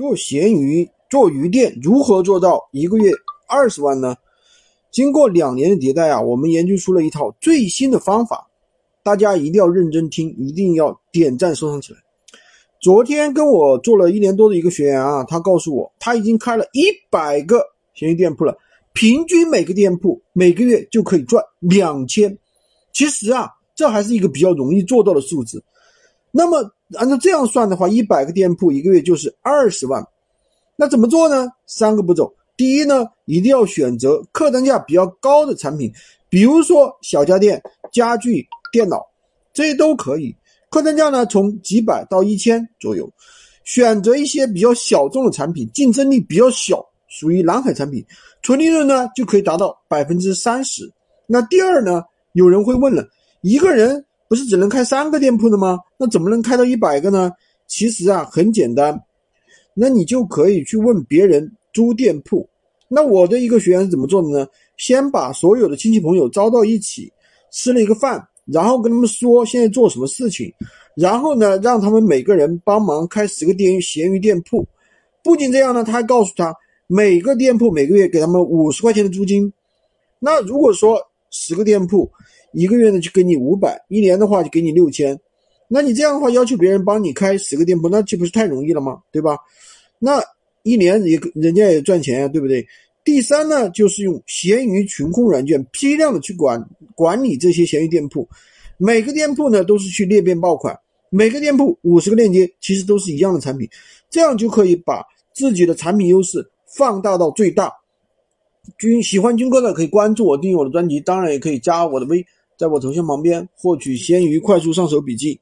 做闲鱼、做鱼店，如何做到一个月二十万呢？经过两年的迭代啊，我们研究出了一套最新的方法，大家一定要认真听，一定要点赞收藏起来。昨天跟我做了一年多的一个学员啊，他告诉我他已经开了一百个闲鱼店铺了，平均每个店铺每个月就可以赚两千。其实啊，这还是一个比较容易做到的数字。那么按照这样算的话，一百个店铺一个月就是二十万。那怎么做呢？三个步骤。第一呢，一定要选择客单价比较高的产品，比如说小家电、家具、电脑，这些都可以。客单价呢从几百到一千左右。选择一些比较小众的产品，竞争力比较小，属于蓝海产品，纯利润呢就可以达到百分之三十。那第二呢，有人会问了，一个人。不是只能开三个店铺的吗？那怎么能开到一百个呢？其实啊，很简单，那你就可以去问别人租店铺。那我的一个学员是怎么做的呢？先把所有的亲戚朋友招到一起，吃了一个饭，然后跟他们说现在做什么事情，然后呢，让他们每个人帮忙开十个店闲鱼店铺。不仅这样呢，他还告诉他每个店铺每个月给他们五十块钱的租金。那如果说十个店铺，一个月呢就给你五百，一年的话就给你六千，那你这样的话要求别人帮你开十个店铺，那岂不是太容易了吗？对吧？那一年也人家也赚钱呀，对不对？第三呢，就是用闲鱼群控软件批量的去管管理这些闲鱼店铺，每个店铺呢都是去裂变爆款，每个店铺五十个链接，其实都是一样的产品，这样就可以把自己的产品优势放大到最大。军喜欢军哥的可以关注我，订阅我的专辑，当然也可以加我的微。在我头像旁边获取闲鱼快速上手笔记。